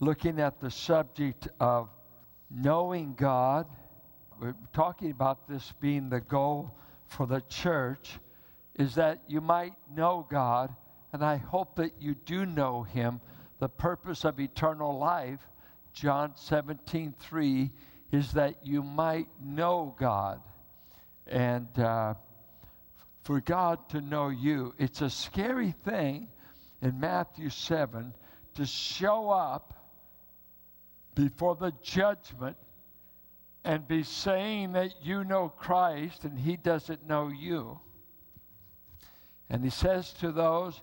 looking at the subject of knowing God. We're talking about this being the goal for the church, is that you might know God, and I hope that you do know Him. The purpose of eternal life, John 17 3, is that you might know God. And uh, for God to know you, it's a scary thing in Matthew 7 to show up before the judgment and be saying that you know Christ and he doesn't know you. And he says to those,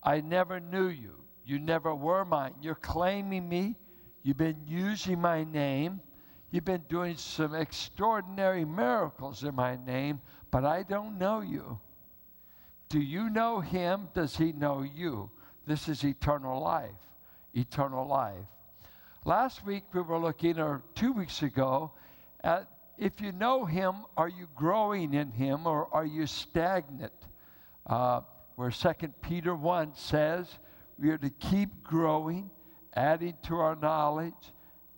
I never knew you. You never were mine. You're claiming me. You've been using my name. You've been doing some extraordinary miracles in my name, but I don't know you. Do you know him? Does he know you? This is eternal life. Eternal life. Last week we were looking, or two weeks ago, at if you know him, are you growing in him or are you stagnant? Uh, where 2 Peter 1 says we are to keep growing, adding to our knowledge,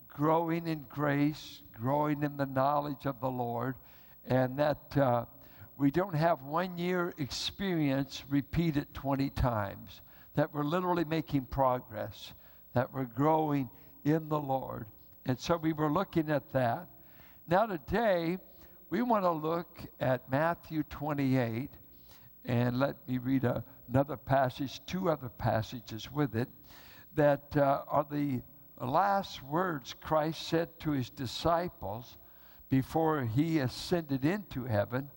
growing in grace, growing in the knowledge of the Lord, and that uh, we don't have one year experience repeated 20 times, that we're literally making progress, that we're growing in the Lord. And so we were looking at that. Now, today, we want to look at Matthew 28, and let me read a, another passage, two other passages with it, that uh, are the last words Christ said to his disciples before he ascended into heaven,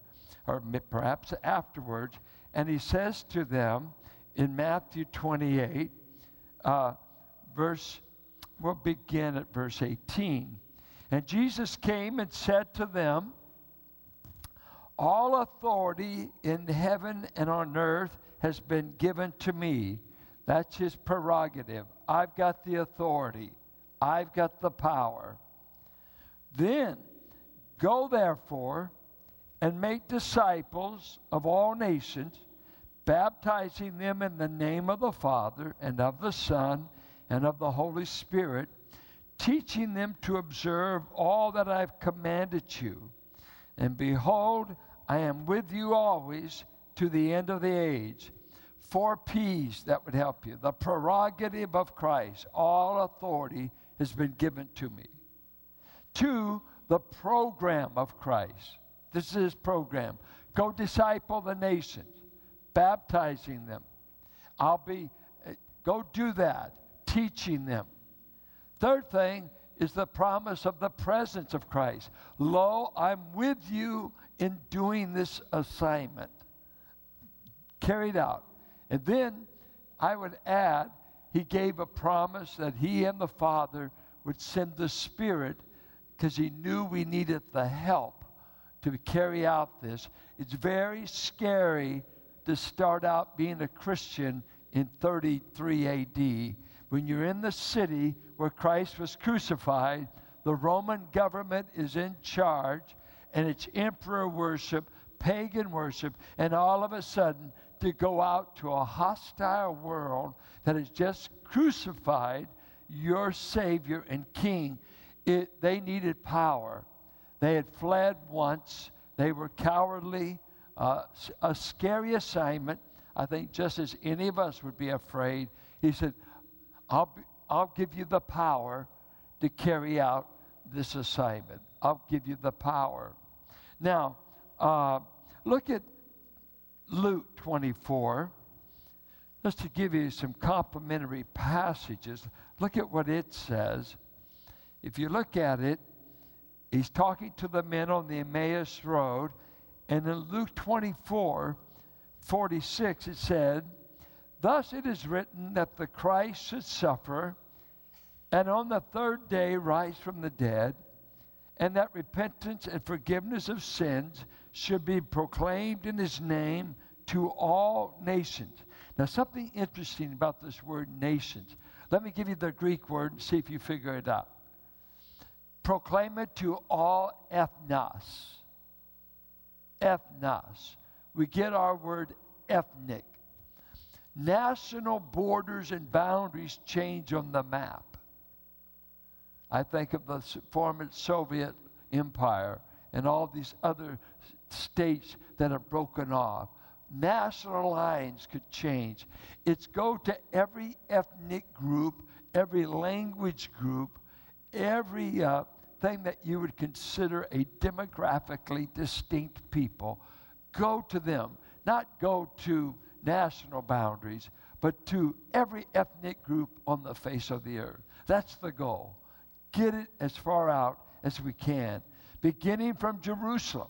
or perhaps afterwards. And he says to them in Matthew 28, uh, verse We'll begin at verse 18. And Jesus came and said to them, All authority in heaven and on earth has been given to me. That's his prerogative. I've got the authority, I've got the power. Then go therefore and make disciples of all nations, baptizing them in the name of the Father and of the Son and of the Holy Spirit, teaching them to observe all that I've commanded you. And behold, I am with you always to the end of the age. Four P's that would help you. The prerogative of Christ, all authority has been given to me. Two, the program of Christ. This is his program. Go disciple the nations, baptizing them. I'll be, eh, go do that teaching them. Third thing is the promise of the presence of Christ. Lo, I'm with you in doing this assignment. Carried out. And then I would add, he gave a promise that he and the Father would send the Spirit because he knew we needed the help to carry out this. It's very scary to start out being a Christian in 33 AD when you're in the city where Christ was crucified, the Roman government is in charge, and it's emperor worship, pagan worship, and all of a sudden to go out to a hostile world that has just crucified your Savior and King, it, they needed power. They had fled once, they were cowardly, uh, a scary assignment. I think just as any of us would be afraid. He said, I'll, I'll give you the power to carry out this assignment. I'll give you the power. Now, uh, look at Luke 24. Just to give you some complementary passages, look at what it says. If you look at it, he's talking to the men on the Emmaus Road, and in Luke 24 46, it said, Thus it is written that the Christ should suffer and on the third day rise from the dead, and that repentance and forgiveness of sins should be proclaimed in his name to all nations. Now, something interesting about this word nations. Let me give you the Greek word and see if you figure it out. Proclaim it to all ethnos. Ethnos. We get our word ethnic national borders and boundaries change on the map. I think of the former Soviet Empire and all these other states that are broken off. National lines could change. It's go to every ethnic group, every language group, every uh, thing that you would consider a demographically distinct people. Go to them, not go to national boundaries, but to every ethnic group on the face of the earth. That's the goal. Get it as far out as we can, beginning from Jerusalem.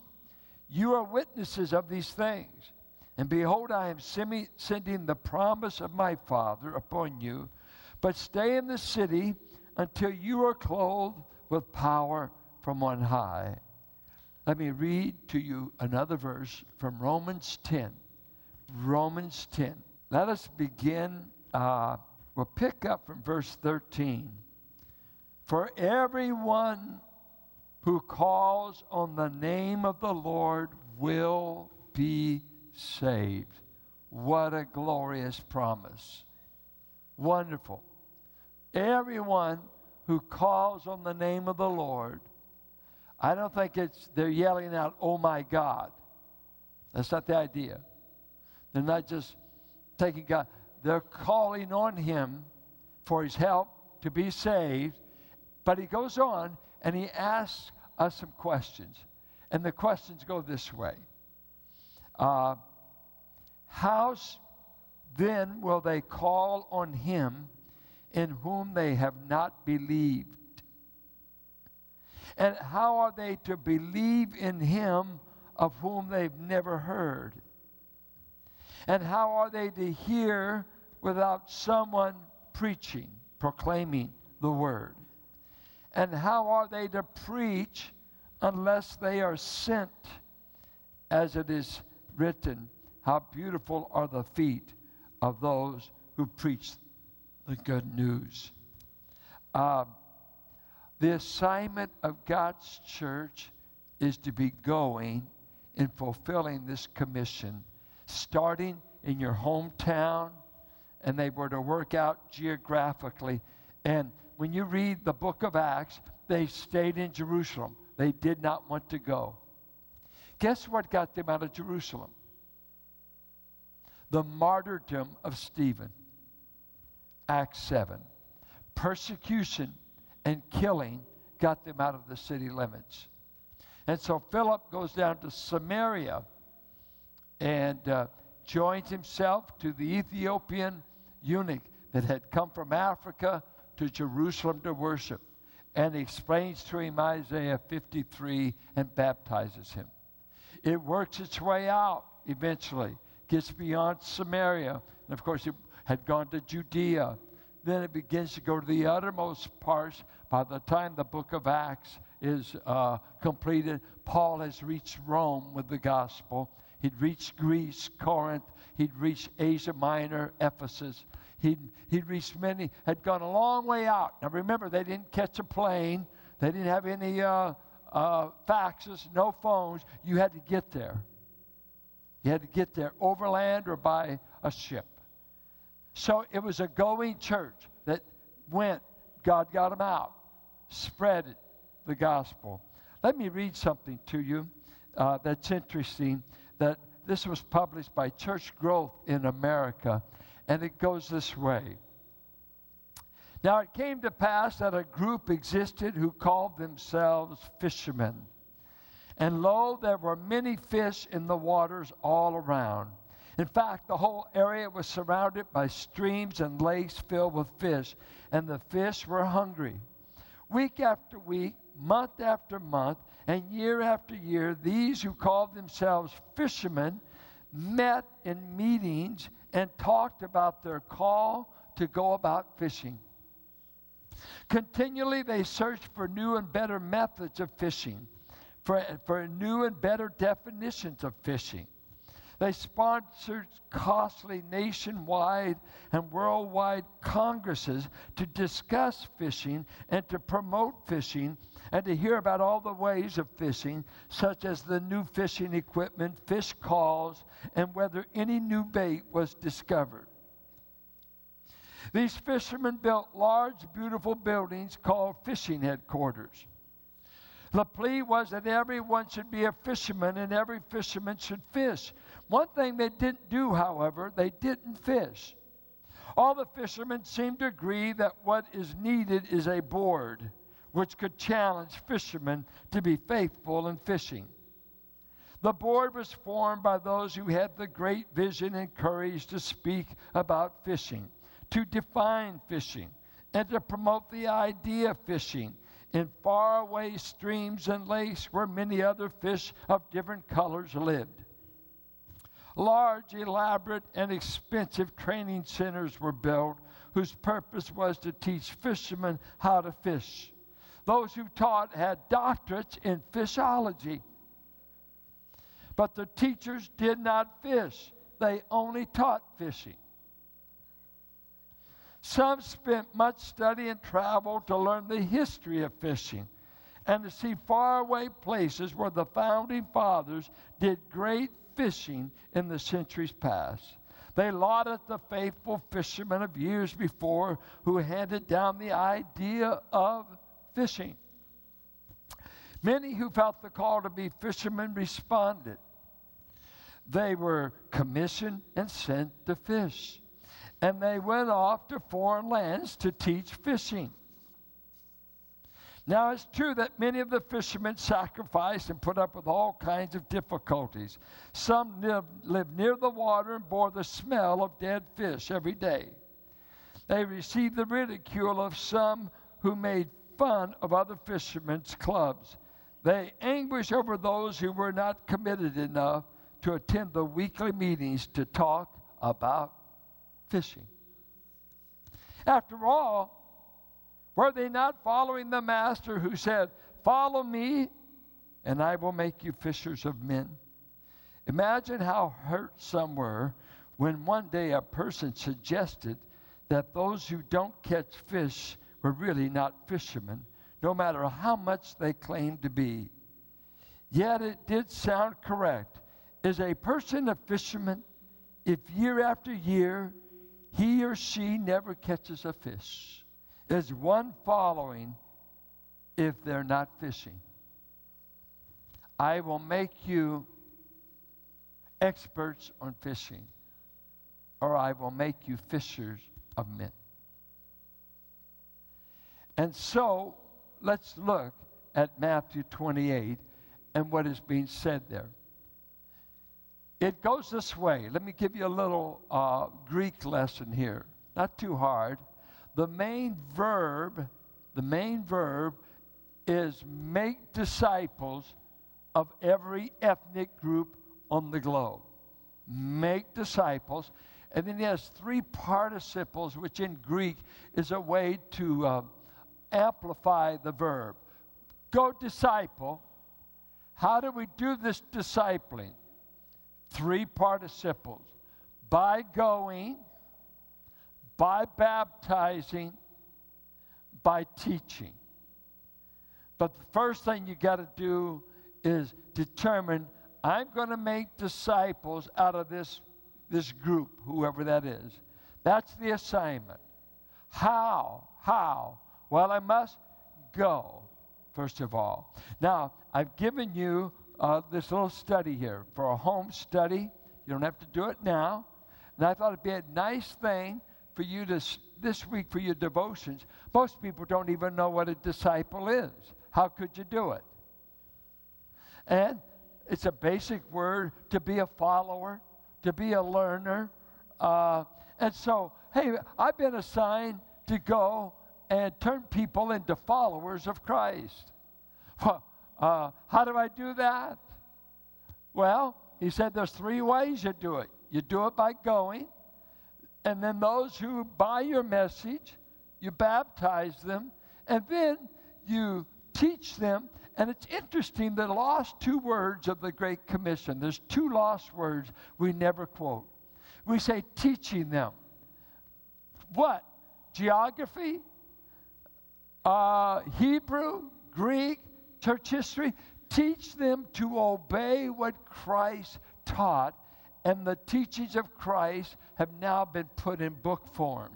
You are witnesses of these things. And behold, I am sending the promise of my Father upon you. But stay in the city until you are clothed with power from on high. Let me read to you another verse from Romans 10. Romans 10. Let us begin, uh, we'll pick up from verse 13. For everyone who calls on the name of the Lord will be saved. What a glorious promise! Wonderful. Everyone who calls on the name of the Lord, I don't think it's they're yelling out, "Oh my God." That's not the idea. They're not just taking God. They're calling on Him for His help to be saved. But He goes on and He asks us some questions. And the questions go this way uh, How then will they call on Him in whom they have not believed? And how are they to believe in Him of whom they've never heard? And how are they to hear without someone preaching, proclaiming the word? And how are they to preach unless they are sent? As it is written, How beautiful are the feet of those who preach the good news. Um, the assignment of God's church is to be going and fulfilling this commission starting in your hometown, and they were to work out geographically. And when you read the book of Acts, they stayed in Jerusalem. They did not want to go. Guess what got them out of Jerusalem? The martyrdom of Stephen. Acts 7. Persecution and killing got them out of the city limits. And so Philip goes down to Samaria and uh, joined himself to the Ethiopian eunuch that had come from Africa to Jerusalem to worship. And explains to him Isaiah 53 and baptizes him. It works its way out eventually, gets beyond Samaria. And of course, it had gone to Judea. Then it begins to go to the uttermost parts. By the time the book of Acts is uh, completed, Paul has reached Rome with the gospel. He'd reached Greece, Corinth. He'd reached Asia Minor, Ephesus. He'd, he'd reached many, had gone a long way out. Now remember, they didn't catch a plane. They didn't have any uh, uh, faxes, no phones. You had to get there. You had to get there overland or by a ship. So it was a going church that went, God got them out, spread the gospel. Let me read something to you uh, that's interesting that this was published by Church Growth in America, and it goes this way. Now it came to pass that a group existed who called themselves fishermen. And lo, there were many fish in the waters all around. In fact, the whole area was surrounded by streams and lakes filled with fish, and the fish were hungry. Week after week, month after month, and year after year, these who called themselves fishermen met in meetings and talked about their call to go about fishing. Continually, they searched for new and better methods of fishing, for, for new and better definitions of fishing. They sponsored costly nationwide and worldwide congresses to discuss fishing and to promote fishing and to hear about all the ways of fishing, such as the new fishing equipment, fish calls, and whether any new bait was discovered. These fishermen built large, beautiful buildings called fishing headquarters. The plea was that everyone should be a fisherman and every fisherman should fish. One thing they didn't do, however, they didn't fish. All the fishermen seemed to agree that what is needed is a board which could challenge fishermen to be faithful in fishing. The board was formed by those who had the great vision and courage to speak about fishing, to define fishing, and to promote the idea of fishing in faraway streams and lakes where many other fish of different colors lived. Large, elaborate, and expensive training centers were built whose purpose was to teach fishermen how to fish. Those who taught had doctorates in fishology. But the teachers did not fish, they only taught fishing. Some spent much study and travel to learn the history of fishing and to see faraway places where the founding fathers did great fishing in the centuries past. They lauded the faithful fishermen of years before who handed down the idea of fishing. Many who felt the call to be fishermen responded. They were commissioned and sent to fish. And they went off to foreign lands to teach fishing. Now, it's true that many of the fishermen sacrificed and put up with all kinds of difficulties. Some lived, near the water and bore the smell of dead fish every day. They received the ridicule of some who made fun of other fishermen's clubs. They anguish over those who were not committed enough to attend the weekly meetings to talk about fishing. After all, were they not following the Master who said, Follow me, and I will make you fishers of men? Imagine how hurt some were when one day a person suggested that those who don't catch fish were really not fishermen, no matter how much they claimed to be. Yet it did sound correct. Is a person a fisherman if year after year he or she never catches a fish? Is one following if they're not fishing? I will make you experts on fishing, or I will make you fishers of men. And so let's look at Matthew 28 and what is being said there. It goes this way. Let me give you a little uh, Greek lesson here. Not too hard. The main verb, the main verb is make disciples of every ethnic group on the globe. Make disciples. And then he has three participles, which in Greek is a way to uh, amplify the verb. Go disciple. How do we do this discipling? Three participles by going, by baptizing, by teaching. But the first thing you got to do is determine I'm going to make disciples out of this, this group, whoever that is. That's the assignment. How? How? Well, I must go, first of all. Now, I've given you uh, this little study here for a home study. You don't have to do it now. And I thought it'd be a nice thing for you to, this week for your devotions. Most people don't even know what a disciple is. How could you do it? And it's a basic word to be a follower, to be a learner. Uh, and so, hey, I've been assigned to go and turn people into followers of Christ. Well, uh, how do I do that? Well, he said there's three ways you do it. You do it by going, and then those who buy your message, you baptize them, and then you teach them. And it's interesting the lost two words of the Great Commission. There's two lost words we never quote. We say teaching them. What? Geography? Uh, Hebrew, Greek, church history, teach them to obey what Christ taught, and the teachings of Christ have now been put in book form.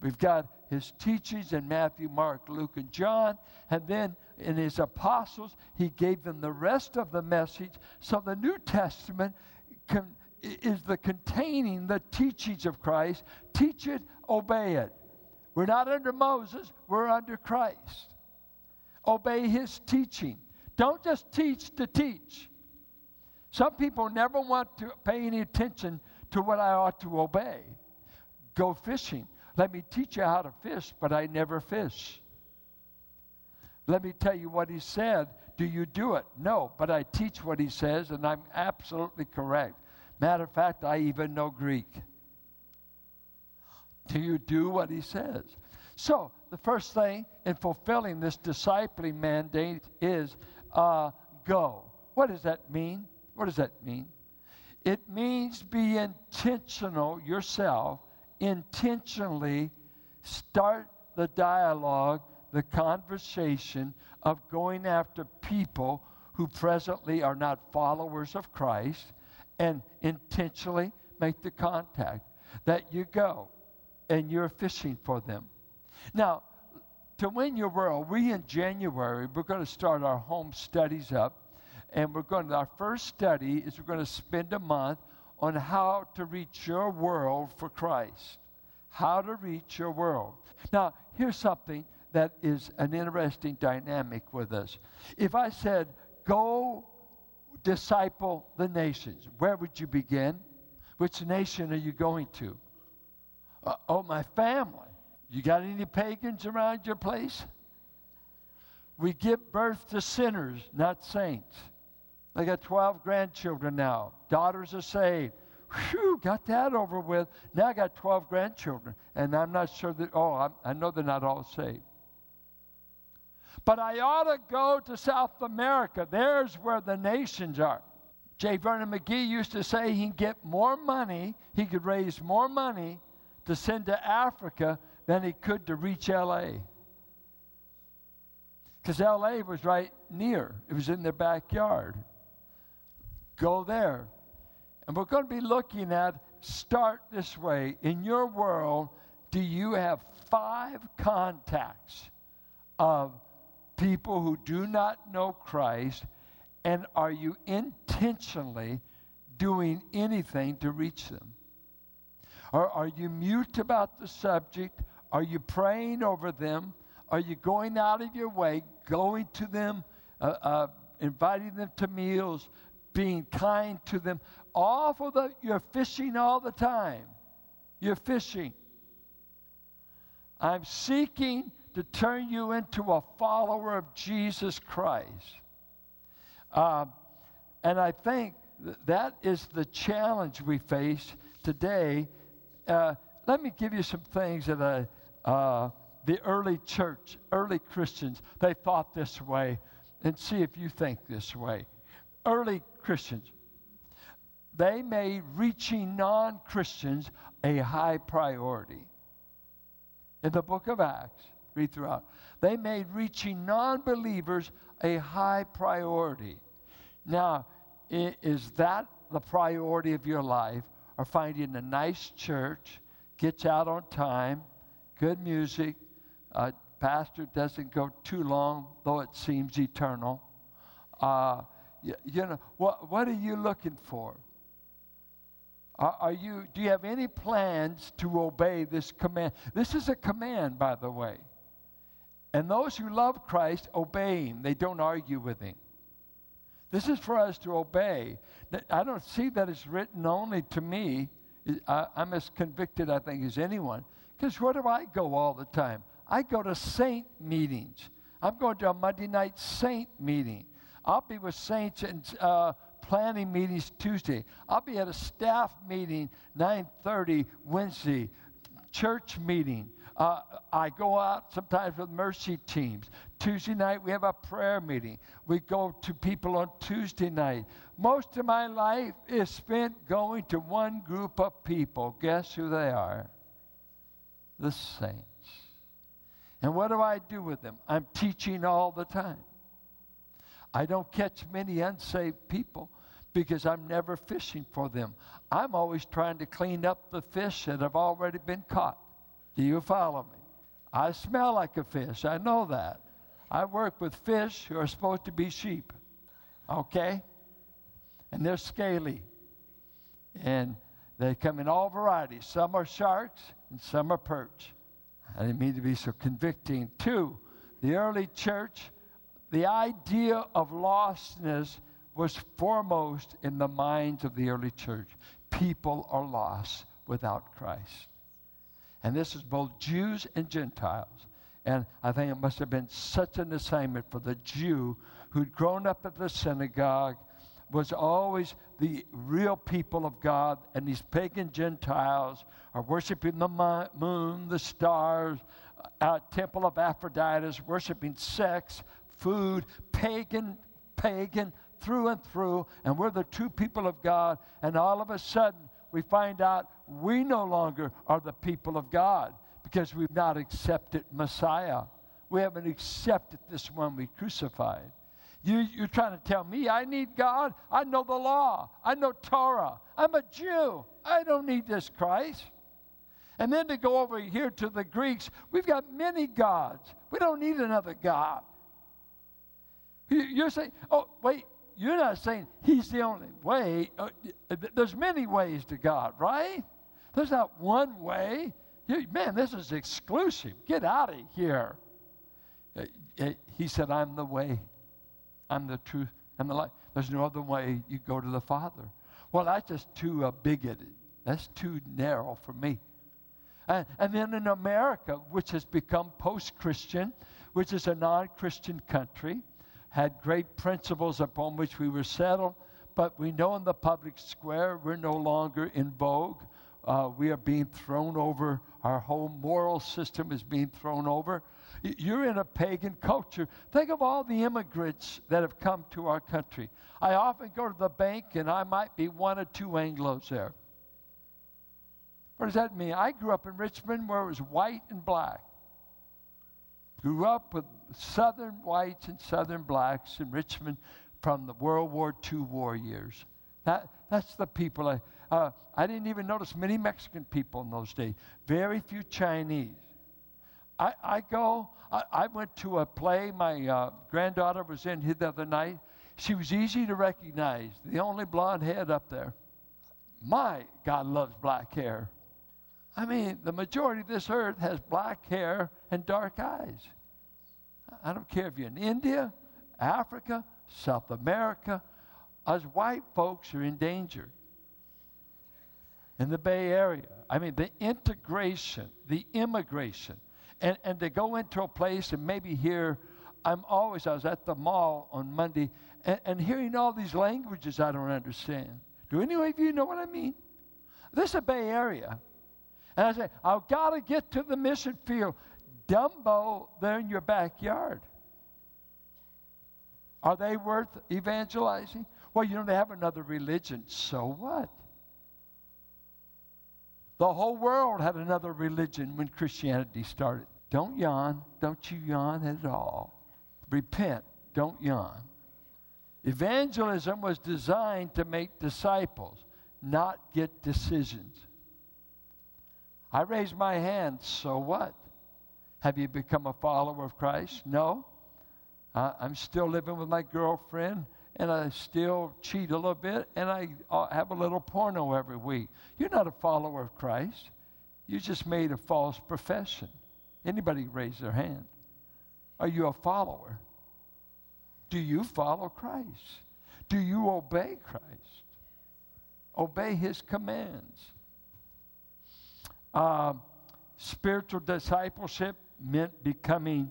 We've got his teachings in Matthew, Mark, Luke, and John. And then in his apostles, he gave them the rest of the message. So the New Testament can, is the containing the teachings of Christ. Teach it, obey it. We're not under Moses, we're under Christ. Obey his teaching. Don't just teach to teach. Some people never want to pay any attention to what I ought to obey. Go fishing. Let me teach you how to fish, but I never fish. Let me tell you what he said. Do you do it? No, but I teach what he says, and I'm absolutely correct. Matter of fact, I even know Greek. Do you do what he says? So, the first thing in fulfilling this discipling mandate is uh, go. What does that mean? What does that mean? It means be intentional yourself, intentionally start the dialogue, the conversation of going after people who presently are not followers of Christ and intentionally make the contact. That you go and you're fishing for them. Now, to win your world, we in January, we're going to start our home studies up. And we're going to, our first study is we're going to spend a month on how to reach your world for Christ. How to reach your world. Now, here's something that is an interesting dynamic with us. If I said, go disciple the nations, where would you begin? Which nation are you going to? Uh, oh, my family. You got any pagans around your place? We give birth to sinners, not saints. I got 12 grandchildren now. Daughters are saved. Whew, got that over with. Now I got 12 grandchildren, and I'm not sure that, oh, I'm, I know they're not all saved. But I ought to go to South America. There's where the nations are. J. Vernon McGee used to say he can get more money, he could raise more money to send to Africa than he could to reach LA. Because LA was right near, it was in their backyard. Go there. And we're going to be looking at start this way. In your world, do you have five contacts of people who do not know Christ? And are you intentionally doing anything to reach them? Are you mute about the subject? Are you praying over them? Are you going out of your way, going to them, uh, uh, inviting them to meals, being kind to them? All for the, you're fishing all the time. You're fishing. I'm seeking to turn you into a follower of Jesus Christ. Uh, and I think th- that is the challenge we face today. Uh, let me give you some things that I, uh, the early church, early Christians, they thought this way, and see if you think this way. Early Christians, they made reaching non Christians a high priority. In the book of Acts, read throughout, they made reaching non believers a high priority. Now, is that the priority of your life, or finding a nice church, gets out on time, good music. Uh, pastor doesn't go too long, though it seems eternal. Uh, you, you, know, what, what are you looking for? Are, are you, do you have any plans to obey this command? This is a command, by the way. And those who love Christ obey him, they don't argue with him. This is for us to obey. I don't see that it's written only to me. I'm as convicted, I think, as anyone. Because where do I go all the time? I go to saint meetings. I'm going to a Monday night saint meeting. I'll be with saints and uh, planning meetings Tuesday. I'll be at a staff meeting 9:30 Wednesday, church meeting. Uh, I go out sometimes with mercy teams. Tuesday night we have a prayer meeting. We go to people on Tuesday night. Most of my life is spent going to one group of people. Guess who they are? the saints. And what do I do with them? I'm teaching all the time. I don't catch many unsaved people because I'm never fishing for them. I'm always trying to clean up the fish that have already been caught. Do you follow me? I smell like a fish. I know that. I work with fish who are supposed to be sheep. Okay? And they're scaly. And they come in all varieties. Some are sharks and some are perch. I didn't mean to be so convicting. Two, the early church, the idea of lostness was foremost in the minds of the early church. People are lost without Christ. And this is both Jews and Gentiles. And I think it must have been such an assignment for the Jew who'd grown up at the synagogue, was always the real people of God, and these pagan Gentiles are worshiping the moon, the stars, uh, temple of Aphrodite, worshiping sex, food, pagan, pagan through and through, and we're the true people of God, and all of a sudden we find out we no longer are the people of God because we've not accepted Messiah. We haven't accepted this one we crucified. You, you're trying to tell me I need God? I know the law. I know Torah. I'm a Jew. I don't need this Christ. And then to go over here to the Greeks, we've got many gods. We don't need another God. You're saying, oh, wait, you're not saying he's the only way. Uh, there's many ways to God, right? There's not one way. Man, this is exclusive. Get out of here. Uh, uh, he said, I'm the way, I'm the truth, and the life. There's no other way you go to the Father. Well, that's just too uh, bigoted. That's too narrow for me. And, and then in America, which has become post Christian, which is a non Christian country, had great principles upon which we were settled, but we know in the public square we're no longer in vogue. Uh, we are being thrown over. Our whole moral system is being thrown over. You're in a pagan culture. Think of all the immigrants that have come to our country. I often go to the bank and I might be one or two Anglos there. What does that mean? I grew up in Richmond where it was white and black. Grew up with Southern whites and Southern blacks in Richmond from the World War II war years. That, that's the people I. Uh, I didn't even notice many Mexican people in those days. Very few Chinese. I, I go. I, I, went to a play. My uh, granddaughter was in here the other night. She was easy to recognize. The only blonde head up there. My God loves black hair. I mean, the majority of this earth has black hair and dark eyes. I don't care if you're in India, Africa, South America, us white folks are in danger. In the Bay Area, I mean, the integration, the immigration, and, and to go into a place and maybe hear, I'm always, I was at the mall on Monday, and, and hearing all these languages I don't understand. Do any of you know what I mean? This is a Bay Area. And I say, I've got to get to the mission field. Dumbo, they're in your backyard. Are they worth evangelizing? Well, you know, they have another religion. So what? The whole world had another religion when Christianity started. Don't yawn. Don't you yawn at all. Repent. Don't yawn. Evangelism was designed to make disciples, not get decisions. I raised my hand, so what? Have you become a follower of Christ? No. Uh, I'm still living with my girlfriend, and I still cheat a little bit, and I uh, have a little porno every week. You're not a follower of Christ. You just made a false profession. Anybody raise their hand? Are you a follower? Do you follow Christ? Do you obey Christ? Obey his commands. Uh, spiritual discipleship meant becoming,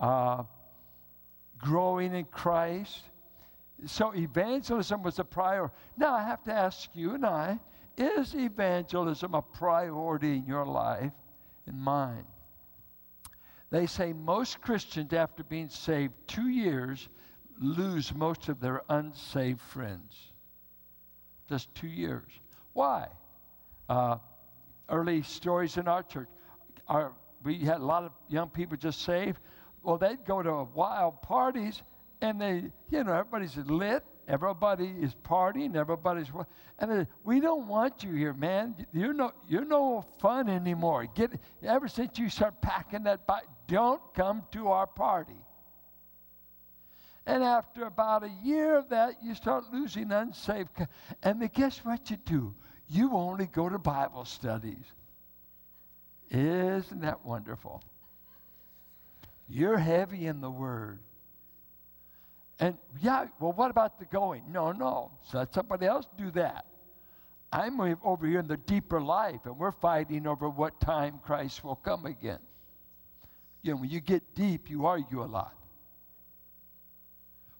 uh, growing in Christ. So evangelism was a priority. Now I have to ask you and I is evangelism a priority in your life and mine? They say most Christians, after being saved two years, lose most of their unsaved friends. Just two years. Why? Uh, early stories in our church. Our we had a lot of young people just saved. Well, they'd go to wild parties and they, you know, everybody's lit everybody is partying, everybody's. And then, we don't want you here, man. You're no, you're no fun anymore. Get ever since you start packing that bike, don't come to our party. And after about a year of that, you start losing unsaved. And then guess what you do? You only go to Bible studies. Isn't that wonderful? You're heavy in the Word. And yeah, well, what about the going? No, no. So let somebody else do that. I'm over here in the deeper life, and we're fighting over what time Christ will come again. You know, when you get deep, you argue a lot.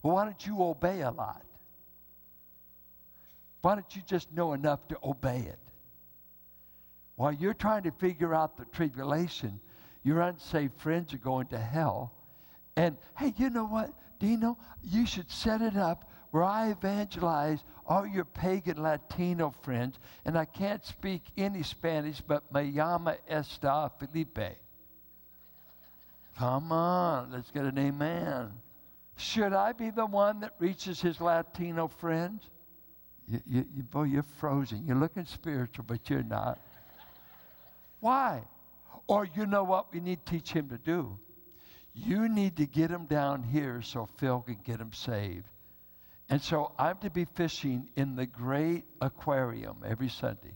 Well, why don't you obey a lot? Why don't you just know enough to obey it? While you're trying to figure out the tribulation, your unsaved friends are going to hell. And hey, you know what, Dino? You should set it up where I evangelize all your pagan Latino friends, and I can't speak any Spanish, but me llama esta Felipe. Come on, let's get an amen. Should I be the one that reaches his Latino friends? You, you, you, boy, you're frozen. You're looking spiritual, but you're not. Why? Or you know what we need to teach him to do? You need to get him down here so Phil can get him saved. And so I'm to be fishing in the great aquarium every Sunday.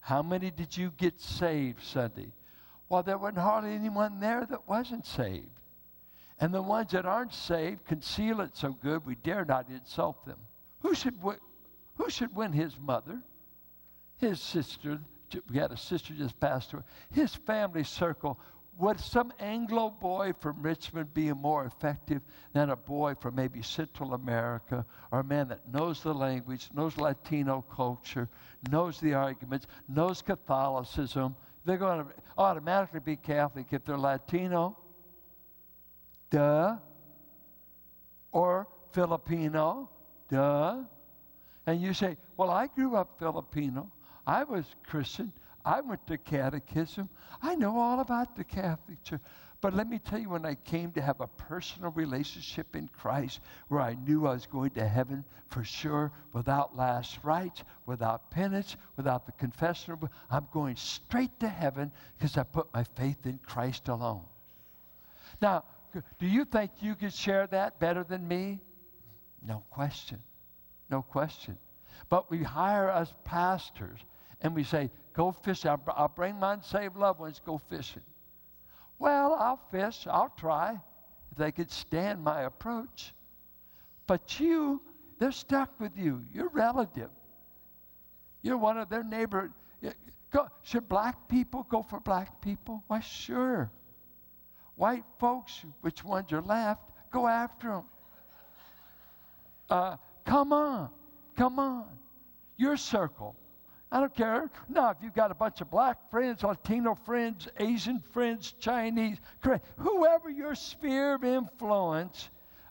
How many did you get saved Sunday? Well, there wasn't hardly anyone there that wasn't saved. And the ones that aren't saved conceal it so good we dare not insult them. Who should, who should win his mother? His sister, we had a sister just passed away. His family circle. Would some Anglo boy from Richmond be more effective than a boy from maybe Central America or a man that knows the language, knows Latino culture, knows the arguments, knows Catholicism? They're going to automatically be Catholic if they're Latino. Duh. Or Filipino. Duh. And you say, Well, I grew up Filipino. I was Christian. I went to catechism. I know all about the Catholic Church. But let me tell you, when I came to have a personal relationship in Christ where I knew I was going to heaven for sure, without last rites, without penance, without the confessional, I'm going straight to heaven because I put my faith in Christ alone. Now, do you think you could share that better than me? No question. No question. But we hire us pastors and we say, go fishing. I'll, I'll bring my unsaved loved ones, go fishing. Well, I'll fish. I'll try if they could stand my approach. But you, they're stuck with you. You're relative. You're one of their neighbor. Go, should black people go for black people? Why, sure. White folks, which ones are left, go after them. Uh, come on. Come on. Your circle. I don't care. Now, if you've got a bunch of black friends, Latino friends, Asian friends, Chinese, whoever your sphere of influence,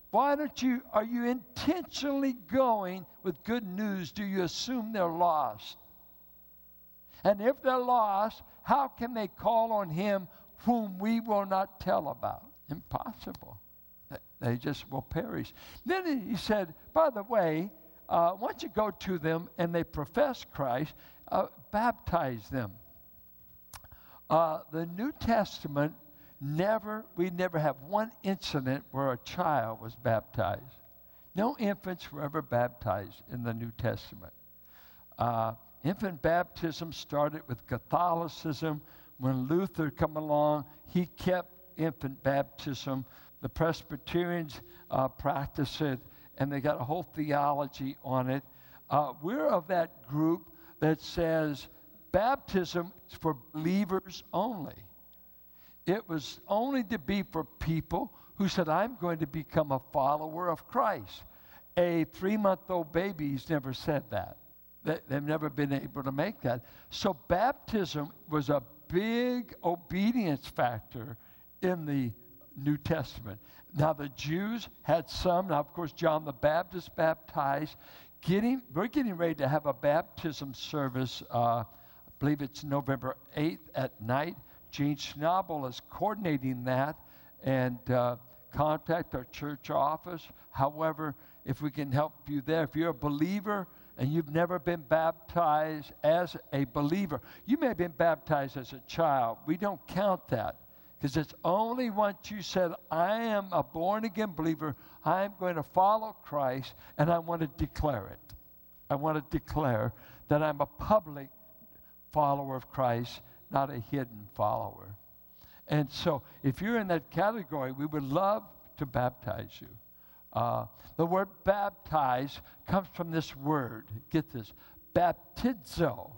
why don't you, are you intentionally going with good news? Do you assume they're lost? And if they're lost, how can they call on Him whom we will not tell about? Impossible. They just will perish. Then he said, by the way, uh, once you go to them and they profess Christ, uh, baptize them. Uh, the New Testament never, we never have one incident where a child was baptized. No infants were ever baptized in the New Testament. Uh, infant baptism started with Catholicism. When Luther come along, he kept infant baptism. The Presbyterians uh, practice it and they got a whole theology on it. Uh, we're of that group that says baptism is for believers only. It was only to be for people who said, I'm going to become a follower of Christ. A three month old baby's never said that. They've never been able to make that. So, baptism was a big obedience factor in the New Testament. Now, the Jews had some. Now, of course, John the Baptist baptized. Getting, we're getting ready to have a baptism service. Uh, I believe it's November 8th at night. Gene Schnabel is coordinating that and uh, contact our church office. However, if we can help you there. If you're a believer and you've never been baptized as a believer, you may have been baptized as a child. We don't count that because it's only once you said, I am a born again believer, I'm going to follow Christ, and I want to declare it. I want to declare that I'm a public follower of Christ, not a hidden follower. And so, if you're in that category, we would love to baptize you. Uh, the word baptize comes from this word. Get this baptizo.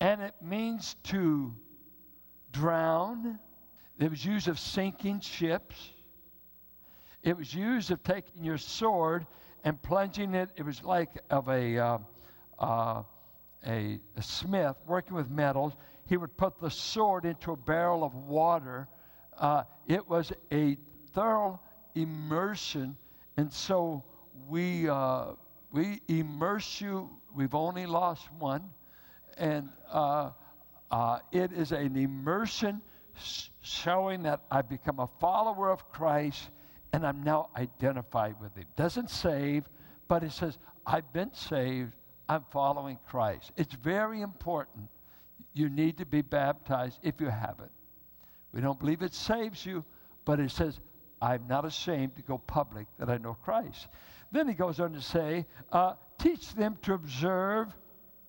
And it means to drown. It was used of sinking ships. It was used of taking your sword and plunging it. It was like of a, uh, uh, a, a smith working with metals he would put the sword into a barrel of water. Uh, it was a thorough immersion. And so we, uh, we immerse you. We've only lost one. And uh, uh it is an immersion showing that I've become a follower of Christ and I'm now identified with Him. Doesn't save, but it says, I've been saved. I'm following Christ. It's very important you need to be baptized if you haven't. We don't believe it saves you, but it says, I'm not ashamed to go public that I know Christ. Then he goes on to say, uh, teach them to observe,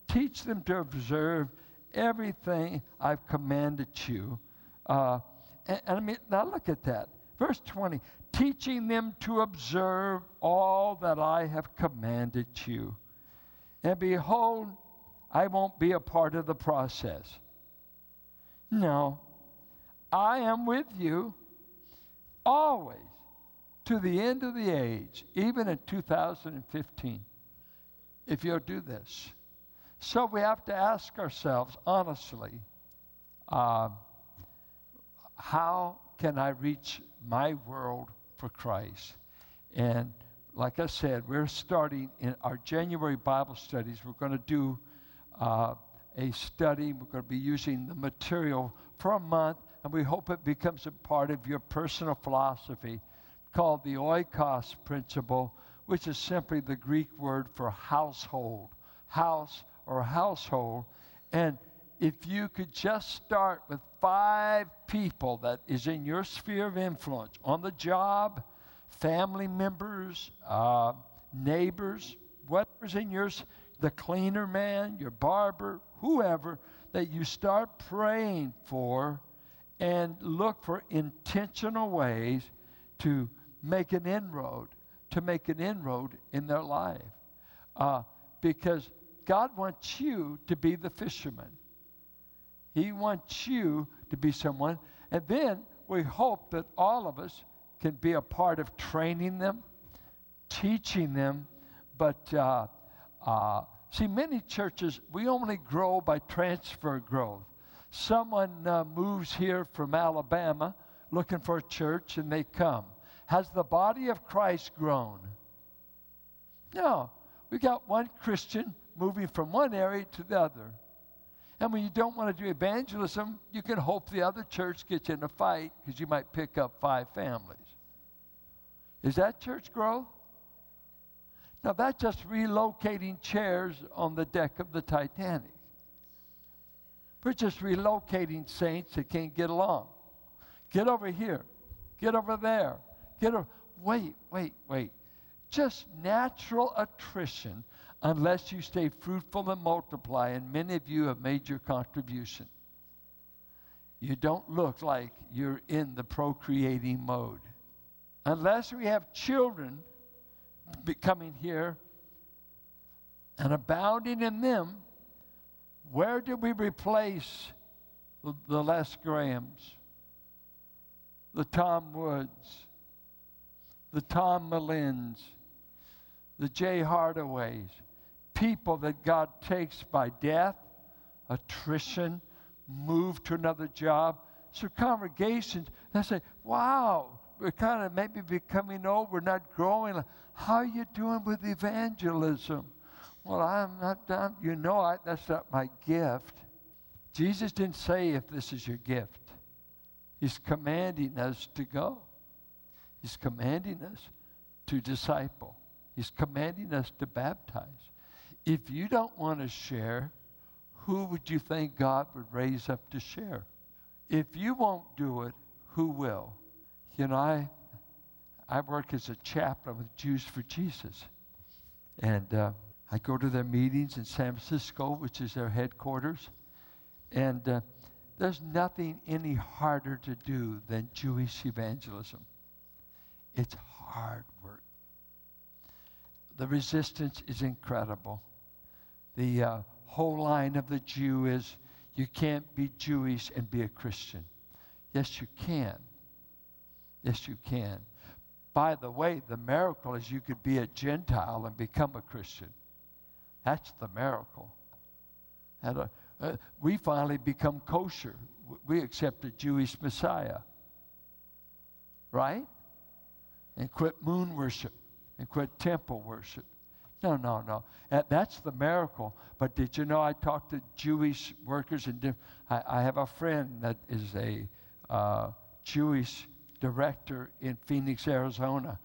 teach them to observe everything I've commanded you. Uh, and, and I mean, now look at that. Verse 20, teaching them to observe all that I have commanded you. And behold, I won't be a part of the process. No, I am with you always to the end of the age, even in 2015, if you'll do this. So we have to ask ourselves honestly uh, how can I reach my world for Christ? And like I said, we're starting in our January Bible studies. We're going to do uh, a study. We're going to be using the material for a month, and we hope it becomes a part of your personal philosophy called the oikos principle, which is simply the Greek word for household, house or household. And if you could just start with five people that is in your sphere of influence on the job, family members, uh, neighbors, whatever's in yours, the cleaner man, your barber, whoever, that you start praying for and look for intentional ways to make an inroad, to make an inroad in their life. Uh, because God wants you to be the fisherman. He wants you to be someone. And then we hope that all of us can be a part of training them, teaching them, but uh, uh, see, many churches, we only grow by transfer growth. Someone uh, moves here from Alabama looking for a church and they come. Has the body of Christ grown? No. We got one Christian moving from one area to the other. And when you don't want to do evangelism, you can hope the other church gets in a fight because you might pick up five families. Is that church growth? Now, that's just relocating chairs on the deck of the Titanic. We're just relocating saints that can't get along. Get over here. Get over there. Get over. Wait, wait, wait. Just natural attrition unless you stay fruitful and multiply, and many of you have made your contribution. You don't look like you're in the procreating mode. Unless we have children coming here and abounding in them, where do we replace the Les Grahams, the Tom Woods, the Tom Malins, the Jay Hardaways? People that God takes by death, attrition, move to another job. So congregations, they say, wow, we're kind of maybe becoming old, we're not growing. How are you doing with evangelism? Well, I'm not done. You know, I, that's not my gift. Jesus didn't say if this is your gift. He's commanding us to go. He's commanding us to disciple. He's commanding us to baptize. If you don't want to share, who would you think God would raise up to share? If you won't do it, who will? You know, I, I work as a chaplain with Jews for Jesus. And uh, I go to their meetings in San Francisco, which is their headquarters. And uh, there's nothing any harder to do than Jewish evangelism. It's hard work. The resistance is incredible. The uh, whole line of the Jew is you can't be Jewish and be a Christian. Yes, you can. Yes, you can. By the way, the miracle is you could be a Gentile and become a Christian. That's the miracle. And, uh, uh, we finally become kosher. We accept a Jewish Messiah. Right? And quit moon worship and quit temple worship. No, no, no. That's the miracle. But did you know I talked to Jewish workers and I, I have a friend that is a uh, Jewish director in Phoenix, Arizona,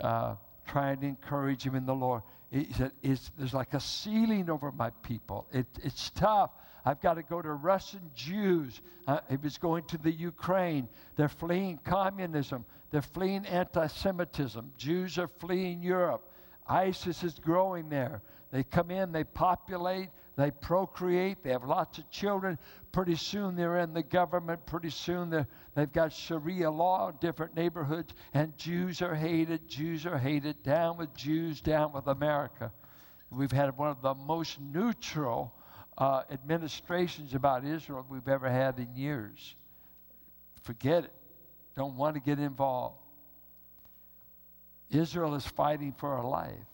uh, trying to encourage him in the Lord. He said, There's like a ceiling over my people. It, it's tough. I've got to go to Russian Jews. Uh, he was going to the Ukraine. They're fleeing communism. They're fleeing anti Semitism. Jews are fleeing Europe. ISIS is growing there. They come in, they populate, they procreate, they have lots of children. Pretty soon they're in the government. Pretty soon they've got Sharia law in different neighborhoods, and Jews are hated. Jews are hated. Down with Jews, down with America. We've had one of the most neutral uh, administrations about Israel we've ever had in years. Forget it. Don't want to get involved. Israel is fighting for her life.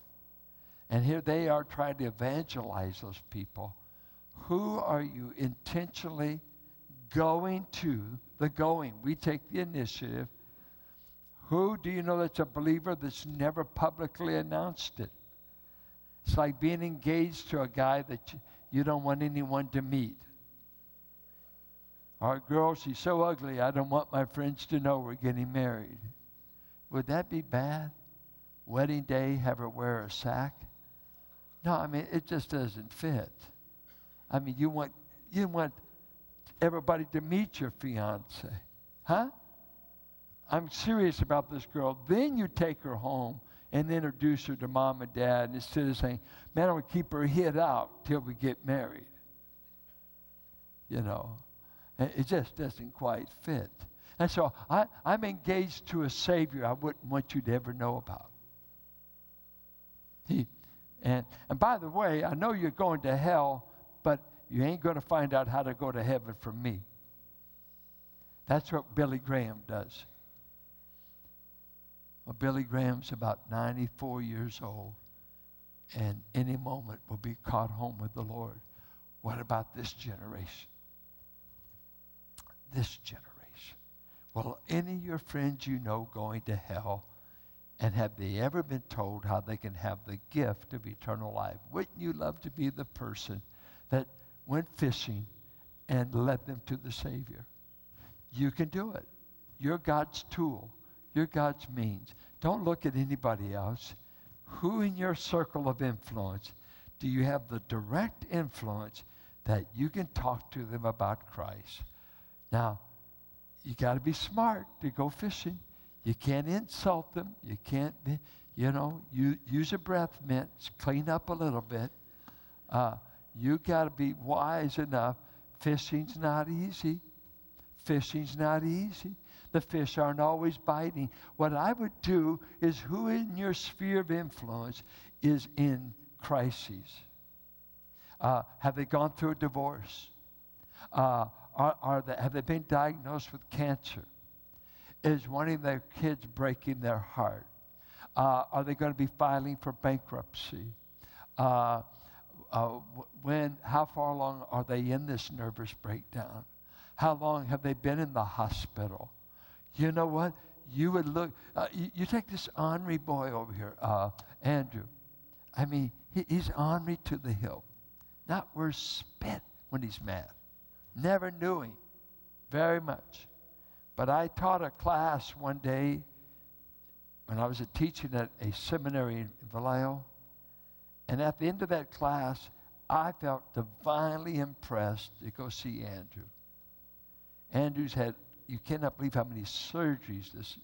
And here they are trying to evangelize those people. Who are you intentionally going to? The going. We take the initiative. Who do you know that's a believer that's never publicly announced it? It's like being engaged to a guy that you, you don't want anyone to meet. Our girl, she's so ugly, I don't want my friends to know we're getting married. Would that be bad? Wedding day, have her wear a sack? No, I mean, it just doesn't fit. I mean, you want, you want everybody to meet your fiance. Huh? I'm serious about this girl. Then you take her home and introduce her to mom and dad instead of saying, man, I would keep her hid out till we get married. You know, it just doesn't quite fit. And so I, I'm engaged to a Savior I wouldn't want you to ever know about. He, and, and by the way, I know you're going to hell, but you ain't going to find out how to go to heaven from me. That's what Billy Graham does. Well, Billy Graham's about 94 years old and any moment will be caught home with the Lord. What about this generation? This generation. Well, any of your friends you know going to hell, and have they ever been told how they can have the gift of eternal life? Wouldn't you love to be the person that went fishing and led them to the Savior? You can do it. You're God's tool. You're God's means. Don't look at anybody else. Who in your circle of influence do you have the direct influence that you can talk to them about Christ? Now, you got to be smart to go fishing. You can't insult them. You can't, you know, you, use a breath mint, clean up a little bit. Uh, you got to be wise enough. Fishing's not easy. Fishing's not easy. The fish aren't always biting. What I would do is who in your sphere of influence is in crises? Uh, have they gone through a divorce? Uh, are, are they, have they been diagnosed with cancer? Is one of their kids breaking their heart? Uh, are they going to be filing for bankruptcy? Uh, uh, when, how far along are they in this nervous breakdown? How long have they been in the hospital? You know what? You would look, uh, you, you, take this ornery boy over here, uh, Andrew. I mean, he, he's ornery to the hilt. Not worth spit when he's mad. Never knew him very much. But I taught a class one day when I was teaching at a seminary in Vallejo. And at the end of that class, I felt divinely impressed to go see Andrew. Andrew's had, you cannot believe how many surgeries this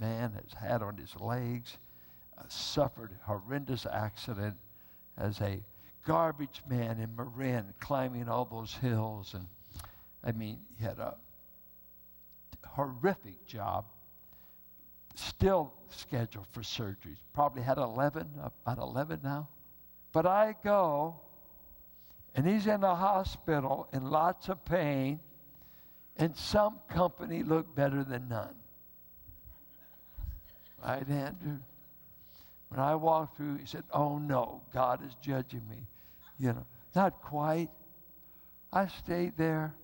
man has had on his legs, uh, suffered horrendous accident as a garbage man in Marin climbing all those hills. And I mean, he had a horrific job, still scheduled for surgeries. Probably had 11, about 11 now. But I go, and he's in the hospital in lots of pain, and some company looked better than none. Right, Andrew? When I walked through, he said, Oh no, God is judging me. You know, not quite. I stayed there,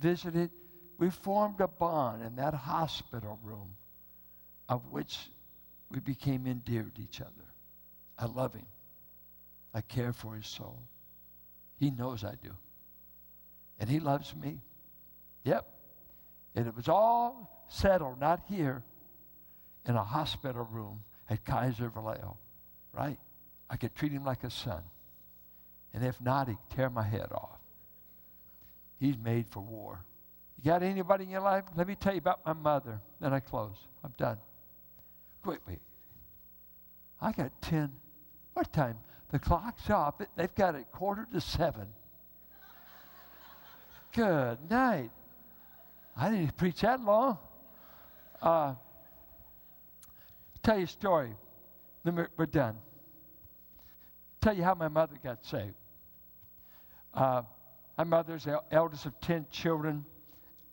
visited. We formed a bond in that hospital room of which we became endeared to each other. I love him. I care for his soul. He knows I do. And he loves me. Yep. And it was all settled, not here, in a hospital room at Kaiser Vallejo, right? I could treat him like a son. And if not, he'd tear my head off. He's made for war. You got anybody in your life? Let me tell you about my mother. Then I close. I'm done. Wait, wait. I got 10. What time? The clock's off. They've got it quarter to seven. Good night. I didn't preach that long. Uh, tell you a story. Then we're, done. Tell you how my mother got saved. Uh, my mother's the eldest of 10 children,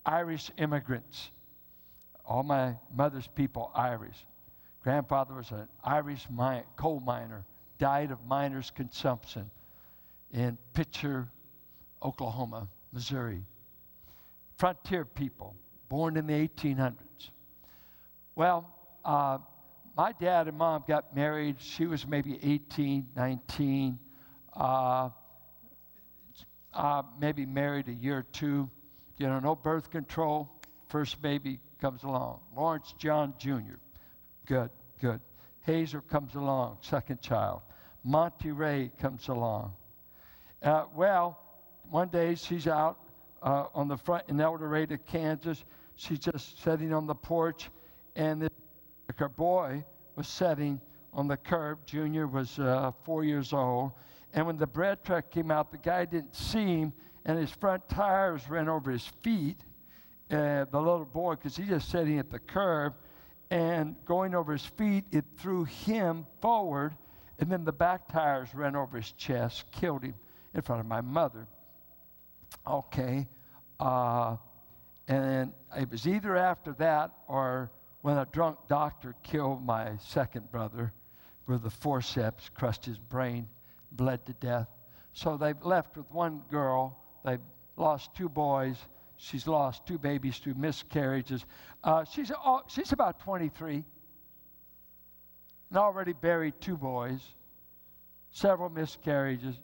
Irish immigrants. All my mother's people, Irish. Grandfather was an Irish coal miner, died of miner's consumption in Picher, Oklahoma, Missouri. Frontier people, born in the 1800s. Well, uh, my dad and mom got married. She was maybe 18, 19, uh, uh, maybe married a year or two. You know, no birth control. First baby comes along. Lawrence John Jr. Good, good. Hazer comes along, second child. Monty Ray comes along. Uh, well, one day she's out uh, on the front in El Dorado, Kansas. She's just sitting on the porch, and her boy was sitting on the curb. Junior was uh, four years old. And when the bread truck came out, the guy didn't see him, and his front tires ran over his feet. Uh, the little boy, because he just sitting at the curb, and going over his feet, it threw him forward, and then the back tires ran over his chest, killed him in front of my mother. Okay. Uh, and it was either after that or when a drunk doctor killed my second brother with the forceps, crushed his brain, bled to death. So they've left with one girl. They've lost two boys She's lost two babies through miscarriages. Uh, she's, uh, she's about 23 and already buried two boys, several miscarriages.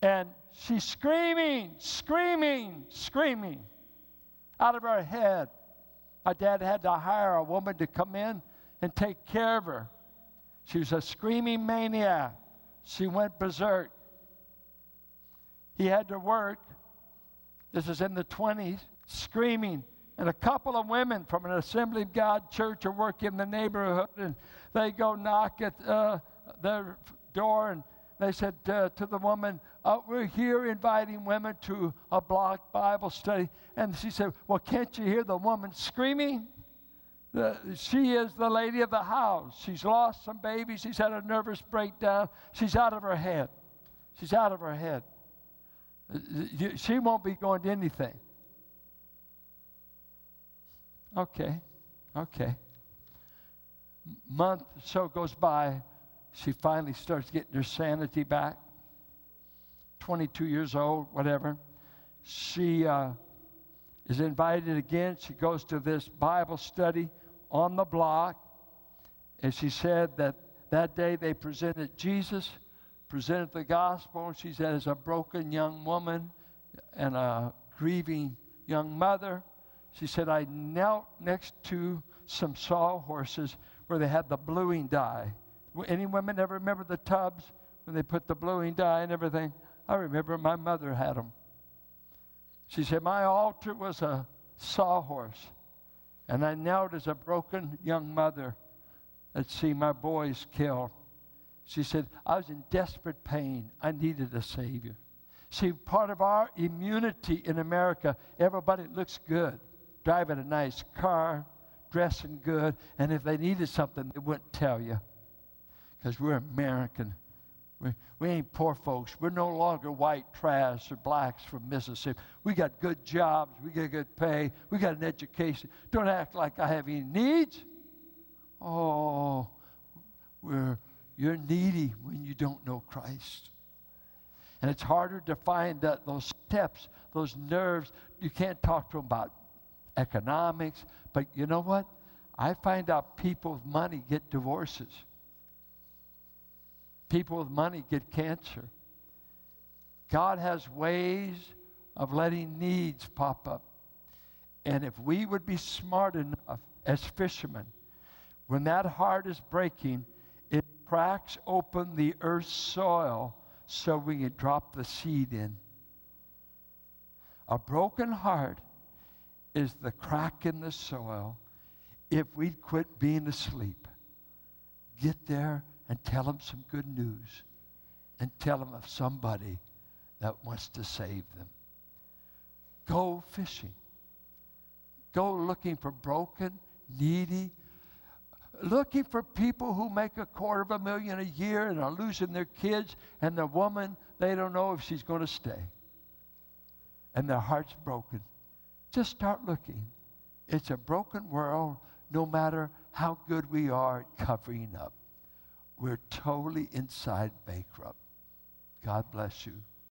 And she's screaming, screaming, screaming out of her head. My dad had to hire a woman to come in and take care of her. She was a screaming maniac. She went berserk. He had to work this is in the 20s, screaming. And a couple of women from an Assembly of God church are working in the neighborhood, and they go knock at uh, their door, and they said uh, to the woman, uh, We're here inviting women to a block Bible study. And she said, Well, can't you hear the woman screaming? The, she is the lady of the house. She's lost some babies. She's had a nervous breakdown. She's out of her head. She's out of her head. She won't be going to anything. Okay, okay. Month so goes by. She finally starts getting her sanity back. 22 years old, whatever. She uh, is invited again. She goes to this Bible study on the block. And she said that that day they presented Jesus presented the gospel. And she said, as a broken young woman and a grieving young mother, she said, I knelt next to some sawhorses where they had the bluing dye. Any women ever remember the tubs when they put the bluing dye and everything? I remember my mother had them. She said, My altar was a sawhorse, and I knelt as a broken young mother that see my boys killed. She said, I was in desperate pain. I needed a Savior. See, part of our immunity in America, everybody looks good, driving a nice car, dressing good, and if they needed something, they wouldn't tell you because we're American. We, we ain't poor folks. We're no longer white trash or blacks from Mississippi. We got good jobs. We got good pay. We got an education. Don't act like I have any needs. Oh, we're, you're needy when you don't know Christ. And it's harder to find that, those steps, those nerves. You can't talk to them about economics. But you know what? I find out people with money get divorces. People with money get cancer. God has ways of letting needs pop up. And if we would be smart enough as fishermen, when that heart is breaking, cracks open the earth's soil so we can drop the seed in. A broken heart is the crack in the soil if we'd quit being asleep. Get there and tell them some good news and tell them of somebody that wants to save them. Go fishing. Go looking for broken, needy, looking for people who make a quarter of a million a year and are losing their kids, and the woman, they don't know if she's going to stay. And their heart's broken. Just start looking. It's a broken world, no matter how good we are at covering up. We're totally inside bankrupt. God bless you.